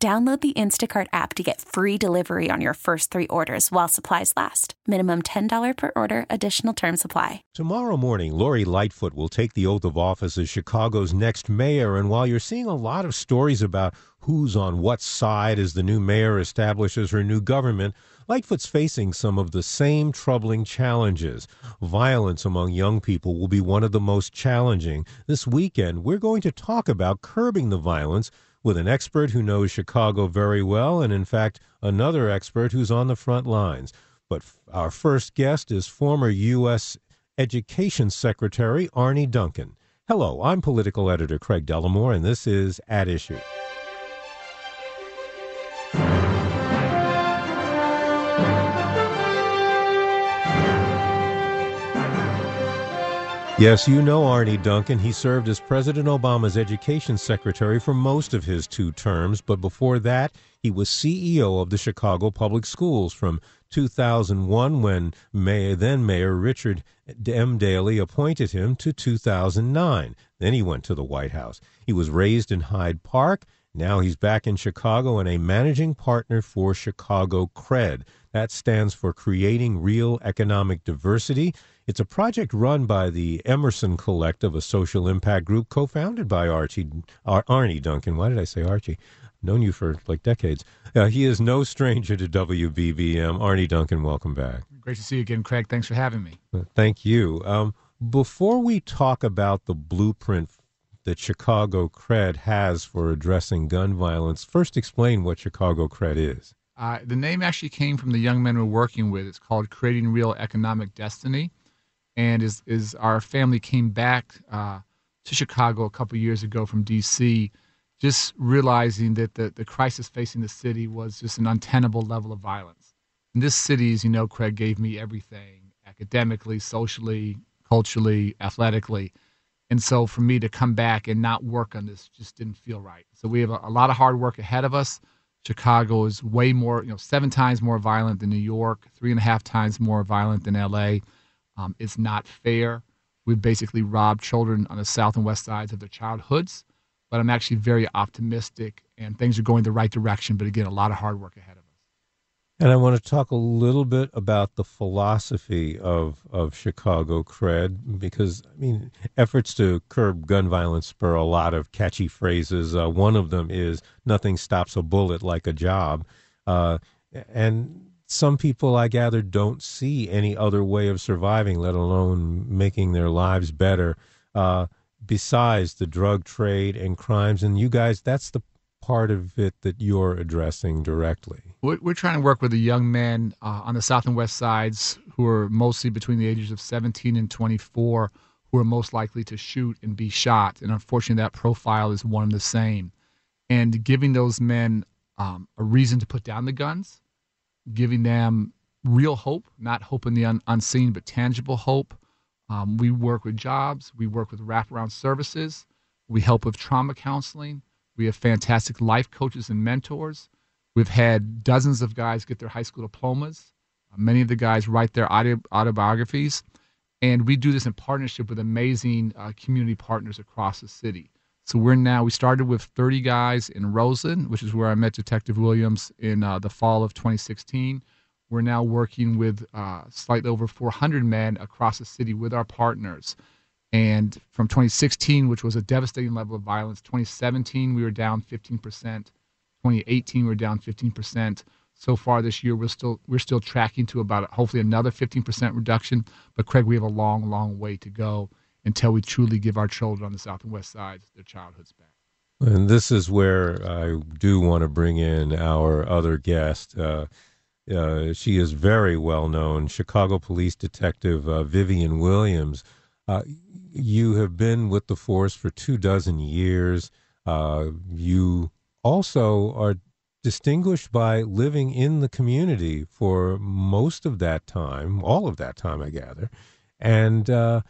Download the Instacart app to get free delivery on your first three orders while supplies last. Minimum $10 per order, additional term supply. Tomorrow morning, Lori Lightfoot will take the oath of office as Chicago's next mayor. And while you're seeing a lot of stories about who's on what side as the new mayor establishes her new government, Lightfoot's facing some of the same troubling challenges. Violence among young people will be one of the most challenging. This weekend, we're going to talk about curbing the violence with an expert who knows Chicago very well, and in fact, another expert who's on the front lines. But our first guest is former U.S. Education Secretary Arne Duncan. Hello, I'm political editor Craig Dellimore, and this is At Issue. Yes, you know Arne Duncan. He served as President Obama's education secretary for most of his two terms, but before that, he was CEO of the Chicago Public Schools from 2001 when Mayor, then Mayor Richard M. Daley appointed him to 2009. Then he went to the White House. He was raised in Hyde Park. Now he's back in Chicago and a managing partner for Chicago Cred. That stands for Creating Real Economic Diversity. It's a project run by the Emerson Collective, a social impact group co-founded by Archie Ar- Arne Duncan. Why did I say Archie? Known you for like decades. Uh, he is no stranger to WBBM. Arne Duncan, welcome back. Great to see you again, Craig. Thanks for having me. Uh, thank you. Um, before we talk about the blueprint that Chicago Cred has for addressing gun violence, first explain what Chicago Cred is. Uh, the name actually came from the young men we're working with. It's called Creating Real Economic Destiny and is is our family came back uh, to Chicago a couple years ago from D.C. Just realizing that the, the crisis facing the city was just an untenable level of violence. And this city, as you know, Craig, gave me everything academically, socially, culturally, athletically. And so for me to come back and not work on this just didn't feel right. So we have a, a lot of hard work ahead of us. Chicago is way more, you know, seven times more violent than New York, three and a half times more violent than LA. Um, it's not fair. We've basically robbed children on the south and west sides of their childhoods. But I'm actually very optimistic, and things are going the right direction. But again, a lot of hard work ahead. And I want to talk a little bit about the philosophy of, of Chicago cred, because, I mean, efforts to curb gun violence spur a lot of catchy phrases. Uh, one of them is nothing stops a bullet like a job. Uh, and some people, I gather, don't see any other way of surviving, let alone making their lives better, uh, besides the drug trade and crimes. And you guys, that's the part of it that you're addressing directly. We're, we're trying to work with the young men uh, on the south and west sides who are mostly between the ages of 17 and 24 who are most likely to shoot and be shot. And unfortunately, that profile is one and the same. And giving those men um, a reason to put down the guns giving them real hope, not hope in the un- unseen, but tangible hope. Um, we work with jobs, we work with wraparound services, we help with trauma counseling. We have fantastic life coaches and mentors. We've had dozens of guys get their high school diplomas. Uh, many of the guys write their autobiographies. And we do this in partnership with amazing uh, community partners across the city. So we're now, we started with 30 guys in Roseland, which is where I met Detective Williams in uh, the fall of 2016. We're now working with uh, slightly over 400 men across the city with our partners. And from 2016, which was a devastating level of violence, 2017, we were down 15%. 2018, we were down 15%. So far this year, we're still we're still tracking to about hopefully another 15% reduction. But Craig, we have a long, long way to go until we truly give our children on the south and west sides their childhoods back. And this is where I do want to bring in our other guest. Uh, uh, she is very well known, Chicago Police Detective uh, Vivian Williams. Uh, you have been with the force for two dozen years. Uh, you also are distinguished by living in the community for most of that time, all of that time, I gather, and uh,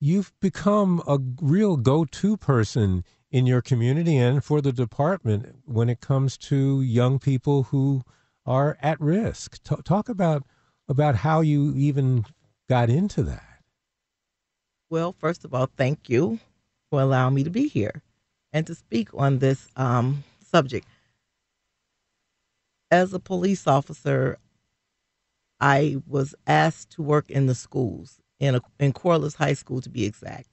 you've become a real go-to person in your community and for the department when it comes to young people who are at risk. T- talk about about how you even got into that. Well, first of all, thank you for allowing me to be here and to speak on this um, subject. As a police officer, I was asked to work in the schools in a, in Corliss High School to be exact.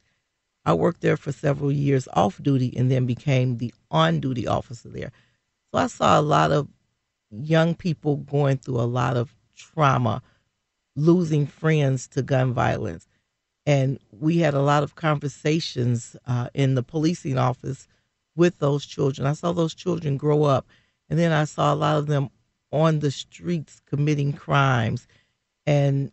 I worked there for several years off duty and then became the on duty officer there. So I saw a lot of young people going through a lot of trauma, losing friends to gun violence. And we had a lot of conversations uh, in the policing office with those children. I saw those children grow up, and then I saw a lot of them on the streets committing crimes. And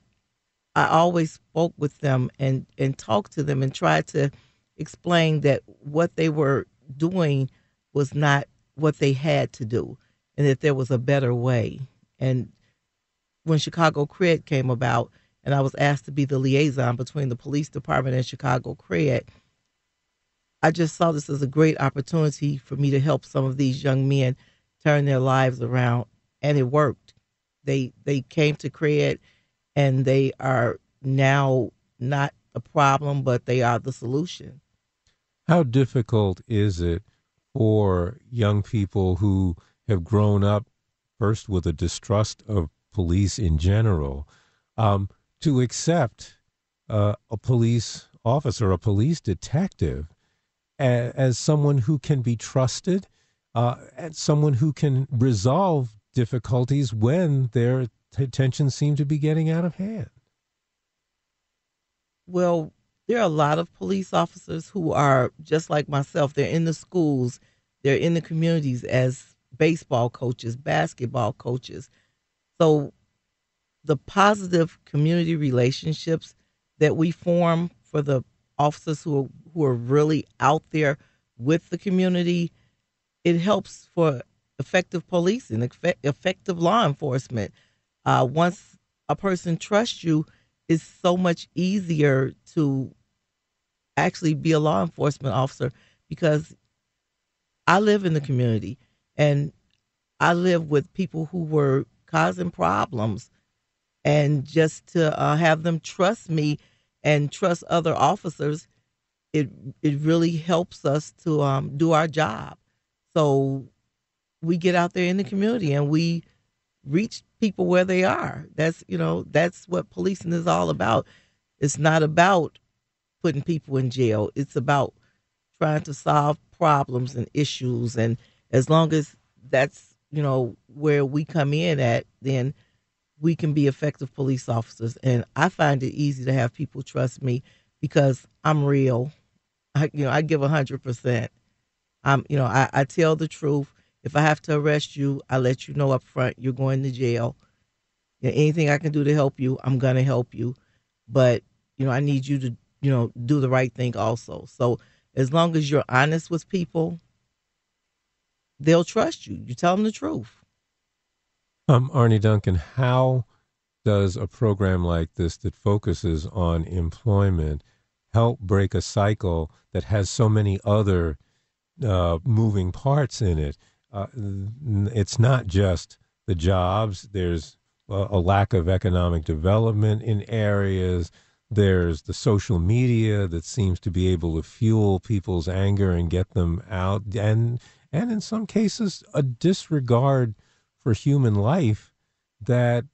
I always spoke with them and, and talked to them and tried to explain that what they were doing was not what they had to do and that there was a better way. And when Chicago Cred came about, and I was asked to be the liaison between the police department and Chicago Cred, I just saw this as a great opportunity for me to help some of these young men turn their lives around, and it worked. They they came to Cred, and they are now not a problem, but they are the solution. How difficult is it for young people who have grown up first with a distrust of police in general um, to accept uh, a police officer, a police detective, as, as someone who can be trusted, uh, and someone who can resolve difficulties when their t- tensions seem to be getting out of hand. Well, there are a lot of police officers who are just like myself. They're in the schools, they're in the communities as baseball coaches, basketball coaches. So the positive community relationships that we form for the officers who are, who are really out there with the community, it helps for effective policing, effective law enforcement. Uh, once a person trusts you, it's so much easier to actually be a law enforcement officer because I live in the community and I live with people who were causing problems. And just to uh, have them trust me and trust other officers, it it really helps us to um, do our job. So we get out there in the community and we reach people where they are. That's you know that's what policing is all about. It's not about putting people in jail. It's about trying to solve problems and issues. And as long as that's, you know, where we come in at, then we can be effective police officers. And I find it easy to have people trust me because I'm real. I, you know, I give hundred percent. I'm, you know, I, I tell the truth. If I have to arrest you, I let you know up front you're going to jail. You know, anything I can do to help you, I'm gonna help you. But you know, I need you to you know, do the right thing also. So as long as you're honest with people, they'll trust you. You tell them the truth. Um, Arne Duncan, how does a program like this that focuses on employment help break a cycle that has so many other uh, moving parts in it? Uh, it's not just the jobs. There's a, a lack of economic development in areas. There's the social media that seems to be able to fuel people's anger and get them out, and and in some cases a disregard for human life that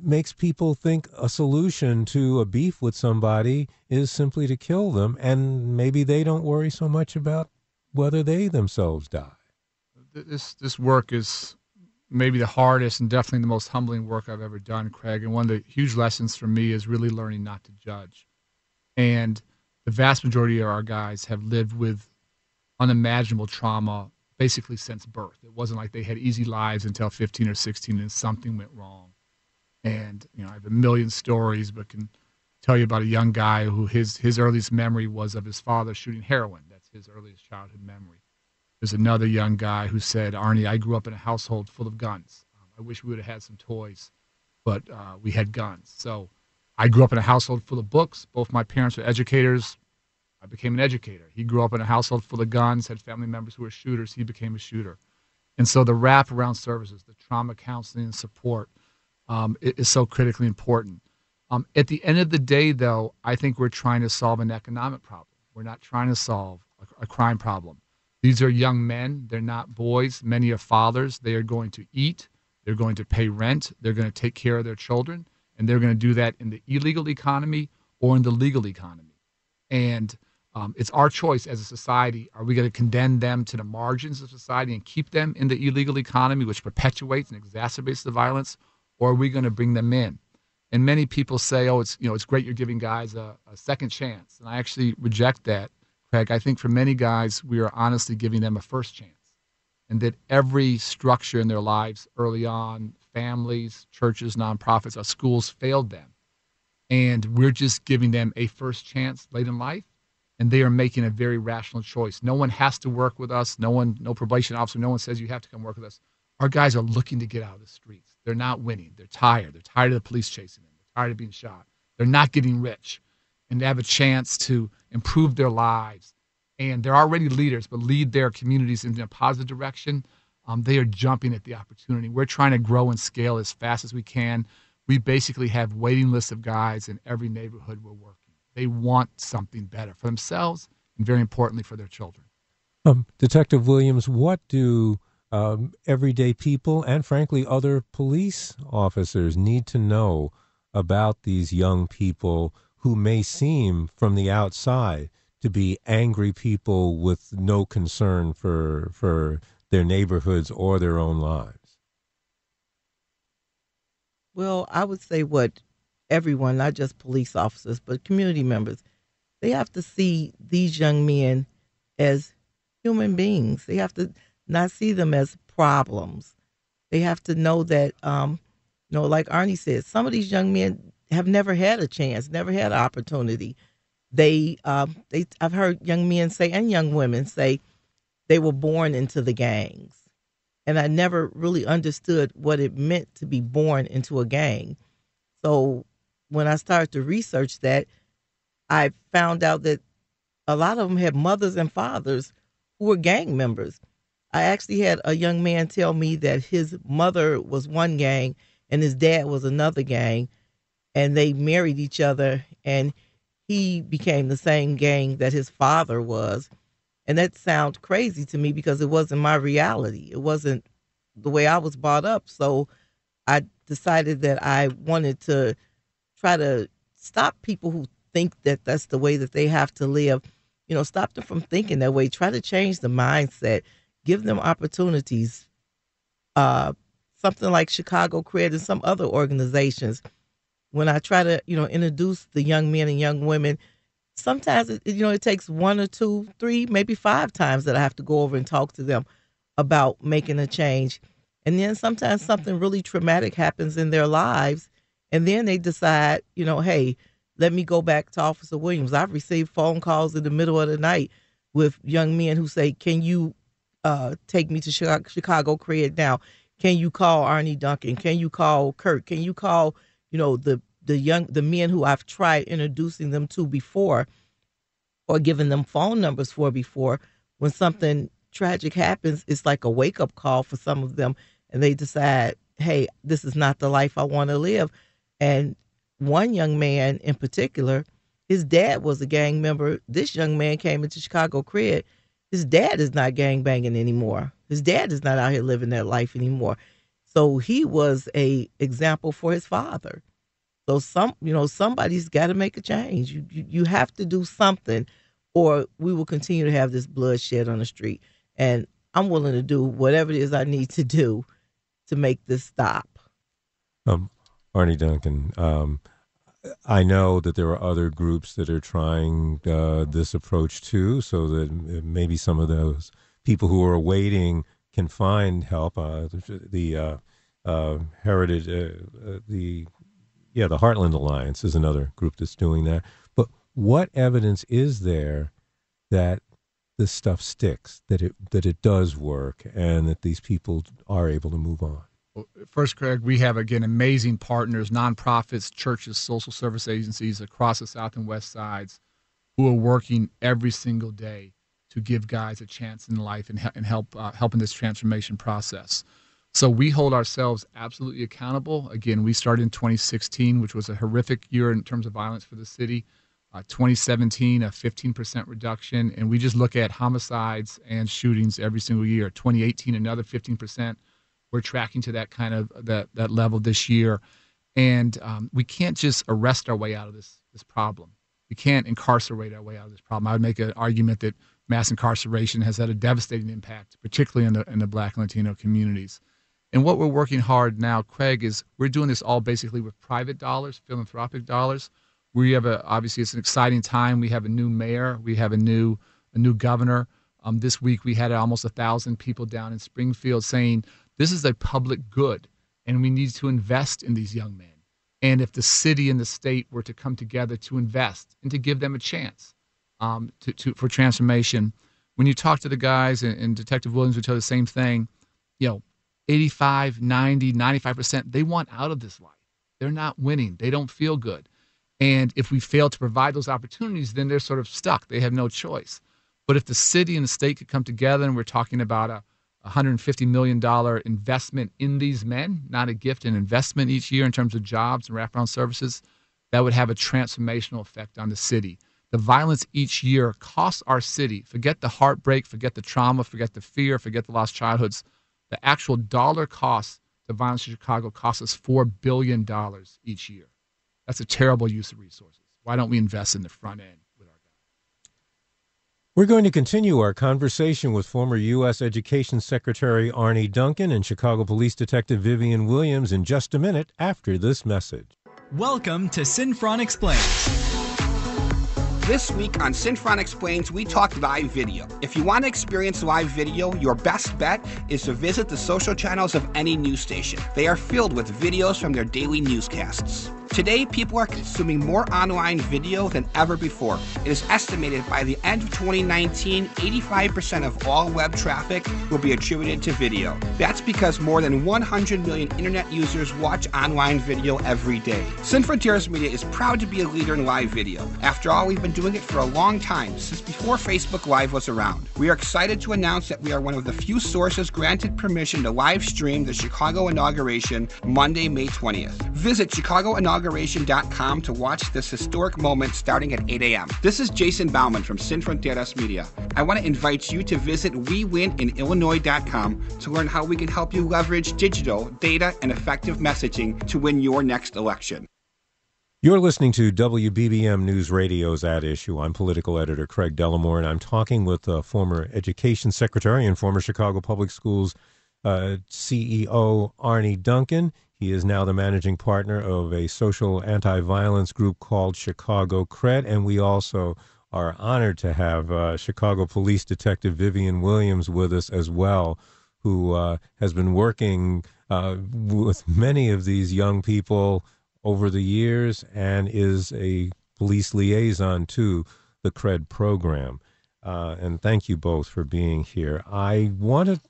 makes people think a solution to a beef with somebody is simply to kill them, and maybe they don't worry so much about whether they themselves die. This this work is maybe the hardest and definitely the most humbling work I've ever done, Craig. And one of the huge lessons for me is really learning not to judge. And the vast majority of our guys have lived with unimaginable trauma basically since birth. It wasn't like they had easy lives until 15 or 16 and something went wrong. And, you know, I have a million stories, but can tell you about a young guy who his, his earliest memory was of his father shooting heroin. That's his earliest childhood memory. There's another young guy who said, Arne, I grew up in a household full of guns. Um, I wish we would have had some toys, but uh, we had guns. So I grew up in a household full of books. Both my parents were educators. I became an educator. He grew up in a household full of guns, had family members who were shooters. He became a shooter. And so the wraparound services, the trauma counseling and support um, is so critically important. Um, at the end of the day, though, I think we're trying to solve an economic problem. We're not trying to solve a, a crime problem. These are young men. They're not boys. Many are fathers. They are going to eat. They're going to pay rent. They're going to take care of their children. And they're going to do that in the illegal economy or in the legal economy. And um, it's our choice as a society. Are we going to condemn them to the margins of society and keep them in the illegal economy, which perpetuates and exacerbates the violence, or are we going to bring them in? And many people say, "Oh, it's you know, it's great you're giving guys a, a second chance," and I actually reject that, Craig. I think for many guys, we are honestly giving them a first chance, and that every structure in their lives early on, families, churches, nonprofits, our schools failed them, and we're just giving them a first chance late in life and they are making a very rational choice. No one has to work with us. No one, no probation officer, no one says you have to come work with us. Our guys are looking to get out of the streets. They're not winning. They're tired. They're tired of the police chasing them. They're tired of being shot. They're not getting rich. And they have a chance to improve their lives. And they're already leaders, but lead their communities in a positive direction. Um, they are jumping at the opportunity. We're trying to grow and scale as fast as we can. We basically have waiting lists of guys in every neighborhood we're working. They want something better for themselves and, very importantly, for their children. Um, Detective Williams, what do um, everyday people and, frankly, other police officers need to know about these young people who may seem from the outside to be angry people with no concern for for their neighborhoods or their own lives? Well, I would say what everyone, not just police officers, but community members, they have to see these young men as human beings. They have to not see them as problems. They have to know that, um, you know, like Arne said, some of these young men have never had a chance, never had an opportunity. They, um, they, I've heard young men say and young women say they were born into the gangs, and I never really understood what it meant to be born into a gang. So when I started to research that, I found out that a lot of them had mothers and fathers who were gang members. I actually had a young man tell me that his mother was one gang and his dad was another gang, and they married each other, and he became the same gang that his father was. And that sounds crazy to me because it wasn't my reality. It wasn't the way I was brought up. So I decided that I wanted to try to stop people who think that that's the way that they have to live. You know, stop them from thinking that way. Try to change the mindset. Give them opportunities. Uh, something like Chicago Cred and some other organizations. When I try to, you know, introduce the young men and young women, sometimes it, you know it takes one or two, three, maybe five times that I have to go over and talk to them about making a change. And then sometimes something really traumatic happens in their lives and then they decide, you know, hey, let me go back to Officer Williams. I've received phone calls in the middle of the night with young men who say, can you uh, take me to Chicago, Chicago Cred now? Can you call Arne Duncan? Can you call Kurt? Can you call, you know, the the young the men who I've tried introducing them to before or giving them phone numbers for before when something tragic happens it's like a wake up call for some of them and they decide hey this is not the life I want to live and one young man in particular, his dad was a gang member. This young man came into Chicago Cred. His dad is not gang banging anymore. His dad is not out here living that life anymore. So he was a example for his father. So some, you know, somebody's got to make a change. You, you you have to do something, or we will continue to have this bloodshed on the street. And I'm willing to do whatever it is I need to do to make this stop. Um, Arne Duncan. Um, I know that there are other groups that are trying uh, this approach too, so that maybe some of those people who are waiting can find help. Uh, the uh, uh Heritage, uh, uh, the yeah, the Heartland Alliance is another group that's doing that. But what evidence is there that this stuff sticks, that it that it does work, and that these people are able to move on? First, Craig, we have again amazing partners, nonprofits, churches, social service agencies across the South and West sides who are working every single day to give guys a chance in life and, and help uh, help in this transformation process. So we hold ourselves absolutely accountable. Again, we started in 2016, which was a horrific year in terms of violence for the city. Uh, 2017, a 15% reduction, and we just look at homicides and shootings every single year. 2018, another 15%. We're tracking to that kind of that that level this year, and um, we can't just arrest our way out of this this problem. We can't incarcerate our way out of this problem. I would make an argument that mass incarceration has had a devastating impact, particularly in the in the Black and Latino communities. And what we're working hard now, Craig, is we're doing this all basically with private dollars, philanthropic dollars. We have a obviously it's an exciting time. We have a new mayor, we have a new a new governor. Um, this week we had almost a thousand people down in Springfield saying this is a public good, and we need to invest in these young men. And if the city and the state were to come together to invest and to give them a chance um, to, to, for transformation, when you talk to the guys, and, and Detective Williams would tell the same thing, you know, 85, 90, 95%, they want out of this life. They're not winning. They don't feel good. And if we fail to provide those opportunities, then they're sort of stuck. They have no choice. But if the city and the state could come together, and we're talking about a $150 million investment in these men, not a gift, an investment each year in terms of jobs and wraparound services, that would have a transformational effect on the city. The violence each year costs our city, forget the heartbreak, forget the trauma, forget the fear, forget the lost childhoods. The actual dollar cost to violence in Chicago costs us $4 billion each year. That's a terrible use of resources. Why don't we invest in the front end? We're going to continue our conversation with former U.S. Education Secretary Arne Duncan and Chicago Police Detective Vivian Williams in just a minute after this message. Welcome to Synfron Explains. This week on Synfron Explains, we talk live video. If you want to experience live video, your best bet is to visit the social channels of any news station. They are filled with videos from their daily newscasts. Today, people are consuming more online video than ever before. It is estimated by the end of 2019, 85% of all web traffic will be attributed to video. That's because more than 100 million internet users watch online video every day. Sin Fronteras Media is proud to be a leader in live video. After all, we've been doing it for a long time, since before Facebook Live was around. We are excited to announce that we are one of the few sources granted permission to live stream the Chicago inauguration Monday, May 20th. Visit Chicago Inauguration inauguration.com to watch this historic moment starting at 8 a.m. This is Jason Bauman from Sin Fronteras Media. I want to invite you to visit WeWinInIllinois.com to learn how we can help you leverage digital, data, and effective messaging to win your next election. You're listening to WBBM News Radio's At Issue. I'm political editor Craig Dellimore, and I'm talking with uh, former Education Secretary and former Chicago Public Schools uh, CEO Arne Duncan. He is now the managing partner of a social anti violence group called Chicago Cred. And we also are honored to have uh, Chicago Police Detective Vivian Williams with us as well, who uh, has been working uh, with many of these young people over the years and is a police liaison to the CRED program. Uh, and thank you both for being here. I want to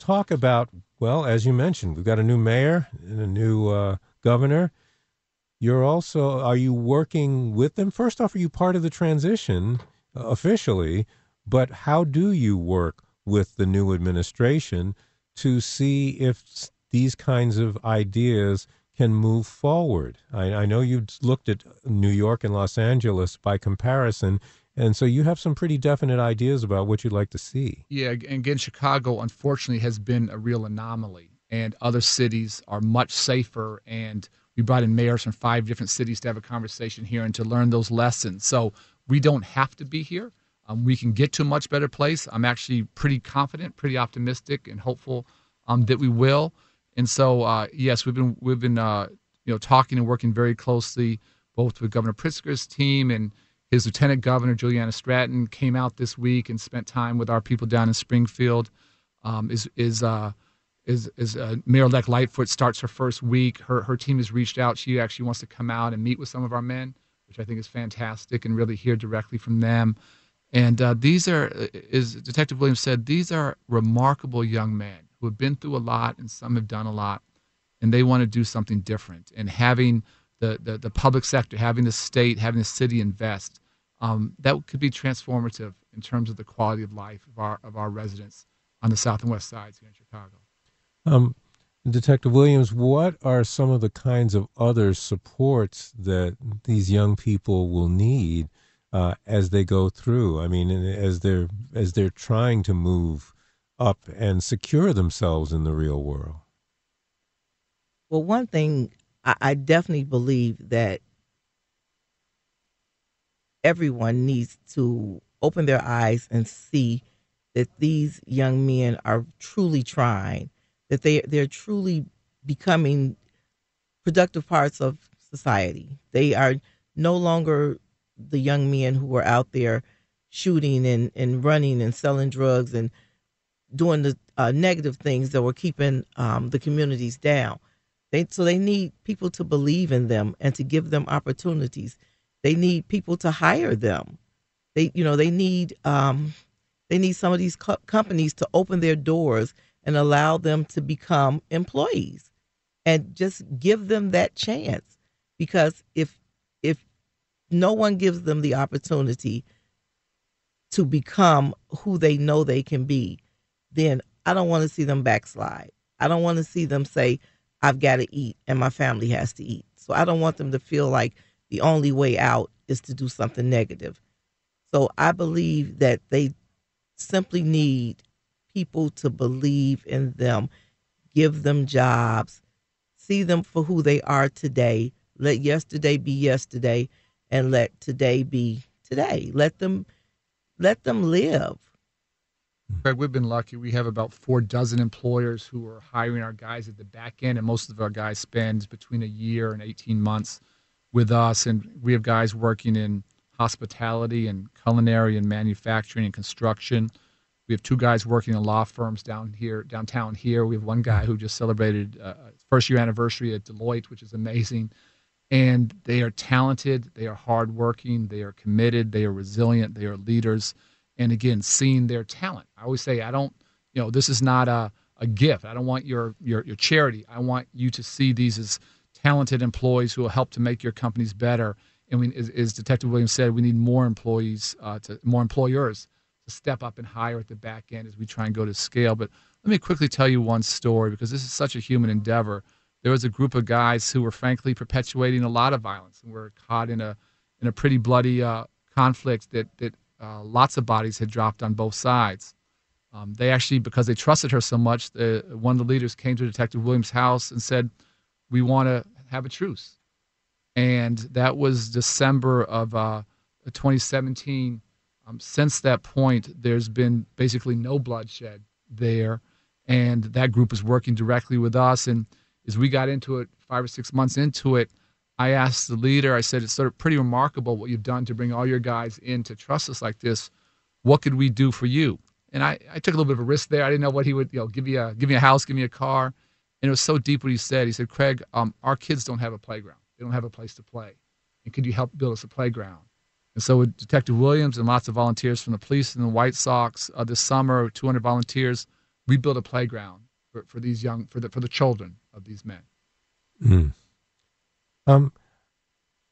talk about well, as you mentioned, we've got a new mayor and a new uh, governor. You're also, are you working with them? First off, are you part of the transition uh, officially? But how do you work with the new administration to see if these kinds of ideas can move forward? I, I know you looked at New York and Los Angeles by comparison. And so you have some pretty definite ideas about what you'd like to see. Yeah, and again, Chicago unfortunately has been a real anomaly, and other cities are much safer. And we brought in mayors from five different cities to have a conversation here and to learn those lessons. So we don't have to be here. Um, we can get to a much better place. I'm actually pretty confident, pretty optimistic, and hopeful um, that we will. And so, uh, yes, we've been we've been uh, you know talking and working very closely both with Governor Pritzker's team and his lieutenant governor, Juliana Stratton, came out this week and spent time with our people down in Springfield. Um, is is uh, is is uh, Mayor-elect Lightfoot starts her first week. Her her team has reached out. She actually wants to come out and meet with some of our men, which I think is fantastic, and really hear directly from them. And uh, these are, as Detective Williams said, these are remarkable young men who have been through a lot, and some have done a lot, and they want to do something different. And having the, the, the public sector, having the state, having the city invest, um, that could be transformative in terms of the quality of life of our of our residents on the south and west sides here in Chicago. Um, Detective Williams, what are some of the kinds of other supports that these young people will need uh, as they go through? I mean, as they're as they're trying to move up and secure themselves in the real world. Well, one thing I, I definitely believe that everyone needs to open their eyes and see that these young men are truly trying that they they're truly becoming productive parts of society. They are no longer the young men who were out there shooting and, and running and selling drugs and doing the uh, negative things that were keeping um, the communities down. They, so they need people to believe in them and to give them opportunities. They need people to hire them. They, you know, they need um, they need some of these co- companies to open their doors and allow them to become employees and just give them that chance because if if no one gives them the opportunity to become who they know they can be then i don't want to see them backslide i don't want to see them say i've got to eat and my family has to eat so i don't want them to feel like the only way out is to do something negative so i believe that they simply need people to believe in them, give them jobs, see them for who they are today. Let yesterday be yesterday and let today be today. Let them let them live. Craig, we've been lucky. We have about four dozen employers who are hiring our guys at the back end, and most of our guys spend between a year and 18 months with us. And we have guys working in hospitality and culinary and manufacturing and construction. We have two guys working in law firms down here, downtown here. We have one guy who just celebrated uh, first year anniversary at Deloitte, which is amazing. And they are talented, they are hardworking, they are committed, they are resilient, they are leaders. And again, seeing their talent. I always say, I don't, you know, this is not a, a gift. I don't want your, your, your charity. I want you to see these as talented employees who will help to make your companies better. And we, as, as Detective Williams said, we need more employees, uh, to, more employers to step up and hire at the back end as we try and go to scale. But let me quickly tell you one story because this is such a human endeavor. There was a group of guys who were frankly perpetuating a lot of violence and were caught in a in a pretty bloody uh, conflict that that uh, lots of bodies had dropped on both sides. Um, they actually, because they trusted her so much, the, one of the leaders came to Detective Williams' house and said, "We want to have a truce." And that was December of uh, 2017 um, since that point, there's been basically no bloodshed there, and that group is working directly with us. And as we got into it, five or six months into it, I asked the leader. I said, "It's sort of pretty remarkable what you've done to bring all your guys in to trust us like this. What could we do for you?" And I, I took a little bit of a risk there. I didn't know what he would, you know, give me a give me a house, give me a car. And it was so deep what he said. He said, "Craig, um, our kids don't have a playground. They don't have a place to play. And could you help build us a playground?" And so, with Detective Williams and lots of volunteers from the police and the White Sox uh, this summer, 200 volunteers, we built a playground for, for these young for the for the children of these men. Mm. Um,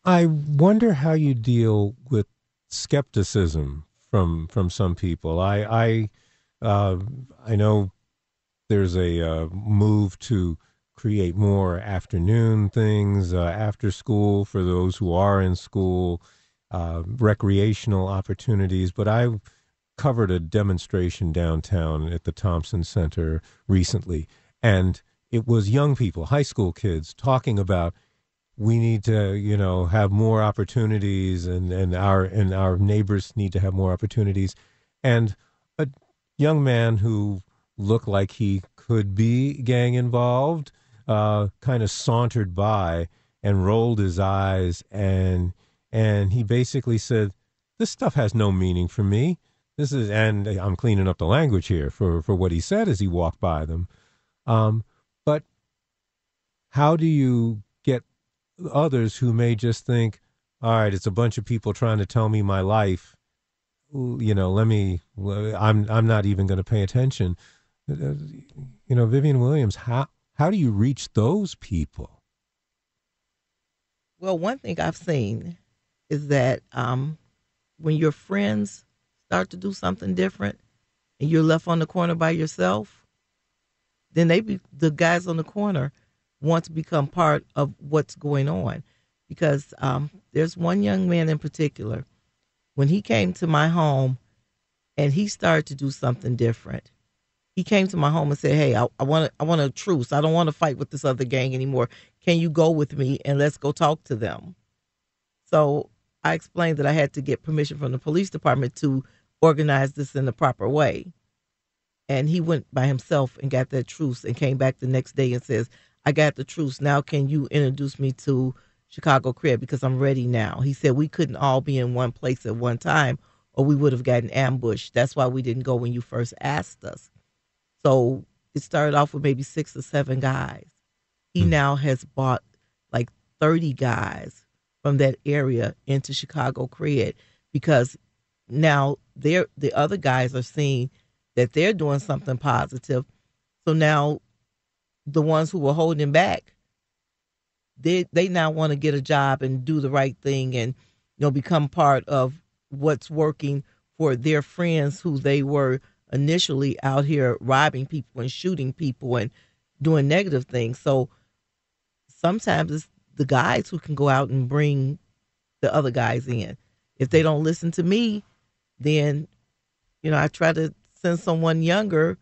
I wonder how you deal with skepticism from from some people. I I uh, I know there's a uh, move to create more afternoon things uh, after school for those who are in school uh, recreational opportunities. But I covered a demonstration downtown at the Thompson Center recently, and it was young people, high school kids, talking about we need to, you know, have more opportunities, and, and our and our neighbors need to have more opportunities. And a young man who looked like he could be gang involved uh, kind of sauntered by and rolled his eyes and and he basically said, "This stuff has no meaning for me. This is," and I'm cleaning up the language here for for what he said as he walked by them. Um, but how do you others who may just think, "All right, it's a bunch of people trying to tell me my life." you know, let me. I'm I'm not even going to pay attention. Uh, you know, Vivian Williams, how how do you reach those people? Well, one thing I've seen is that um, when your friends start to do something different, and you're left on the corner by yourself, then they be the guys on the corner want to become part of what's going on. Because um, there's one young man in particular, when he came to my home and he started to do something different, he came to my home and said, "Hey, I, I want I want a truce. I don't want to fight with this other gang anymore. Can you go with me and let's go talk to them?" So I explained that I had to get permission from the police department to organize this in the proper way. And he went by himself and got that truce and came back the next day and says, I got the truce. Now can you introduce me to Chicago Cred because I'm ready now. He said we couldn't all be in one place at one time or we would have gotten ambushed. That's why we didn't go when you first asked us. So it started off with maybe six or seven guys. He mm. now has bought like 30 guys from that area into Chicago Cred because now they're the other guys are seeing that they're doing something positive. So now the ones who were holding back, they they now want to get a job and do the right thing and you know become part of what's working for their friends who they were initially out here robbing people and shooting people and doing negative things. So sometimes it's the guys who can go out and bring the other guys in. If they don't listen to me, then you know I try to send someone younger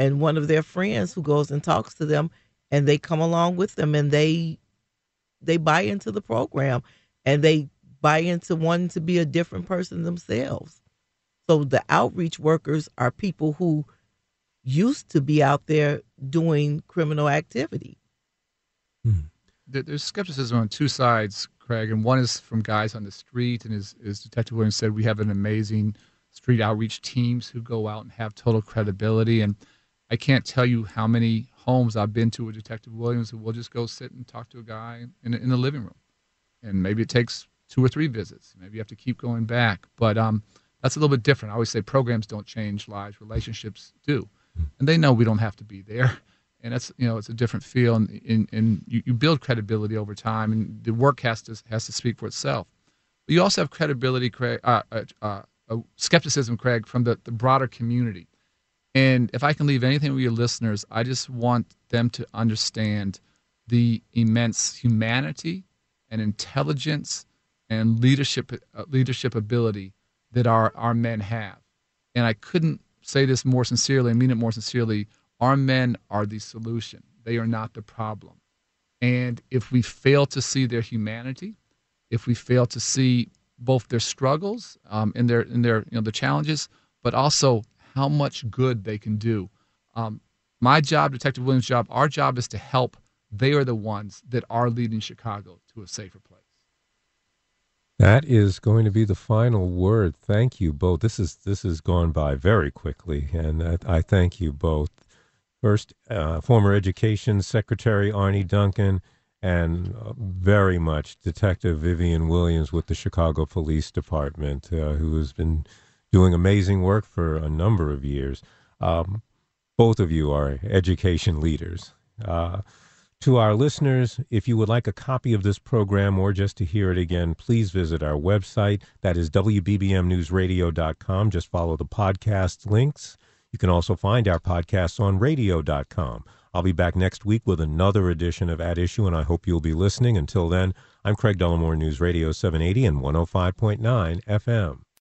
and one of their friends who goes and talks to them and they come along with them and they they buy into the program and they buy into wanting to be a different person themselves. So the outreach workers are people who used to be out there doing criminal activity. Hmm. There's skepticism on two sides, Craig, and one is from guys on the street, and as, as Detective Williams said, we have an amazing street outreach teams who go out and have total credibility. And I can't tell you how many homes I've been to with Detective Williams who will just go sit and talk to a guy in, in the living room. And maybe it takes two or three visits. Maybe you have to keep going back. But um, that's a little bit different. I always say programs don't change lives, relationships do. And they know we don't have to be there. And that's you know it's a different feel, and, and, and you, you build credibility over time, and the work has to has to speak for itself. But you also have credibility, Craig, uh, uh, uh, skepticism, Craig, from the, the broader community. And if I can leave anything with your listeners, I just want them to understand the immense humanity and intelligence and leadership uh, leadership ability that our, our men have. And I couldn't say this more sincerely, I mean it more sincerely. Our men are the solution. They are not the problem. And if we fail to see their humanity, if we fail to see both their struggles um, and their and their you know the challenges, but also how much good they can do. Um, my job, Detective Williams' job, our job is to help. They are the ones that are leading Chicago to a safer place. That is going to be the final word. Thank you both. This is this has gone by very quickly, and I, I thank you both. First, uh, former Education Secretary Arne Duncan, and uh, very much Detective Vivian Williams with the Chicago Police Department, uh, who has been doing amazing work for a number of years. Um, both of you are education leaders. Uh, to our listeners, if you would like a copy of this program or just to hear it again, please visit our website. That is WBBMNewsRadio.com. Just follow the podcast links. You can also find our podcasts on radio.com. I'll be back next week with another edition of At Issue, and I hope you'll be listening. Until then, I'm Craig Dellimore, News Radio 780 and 105.9 FM.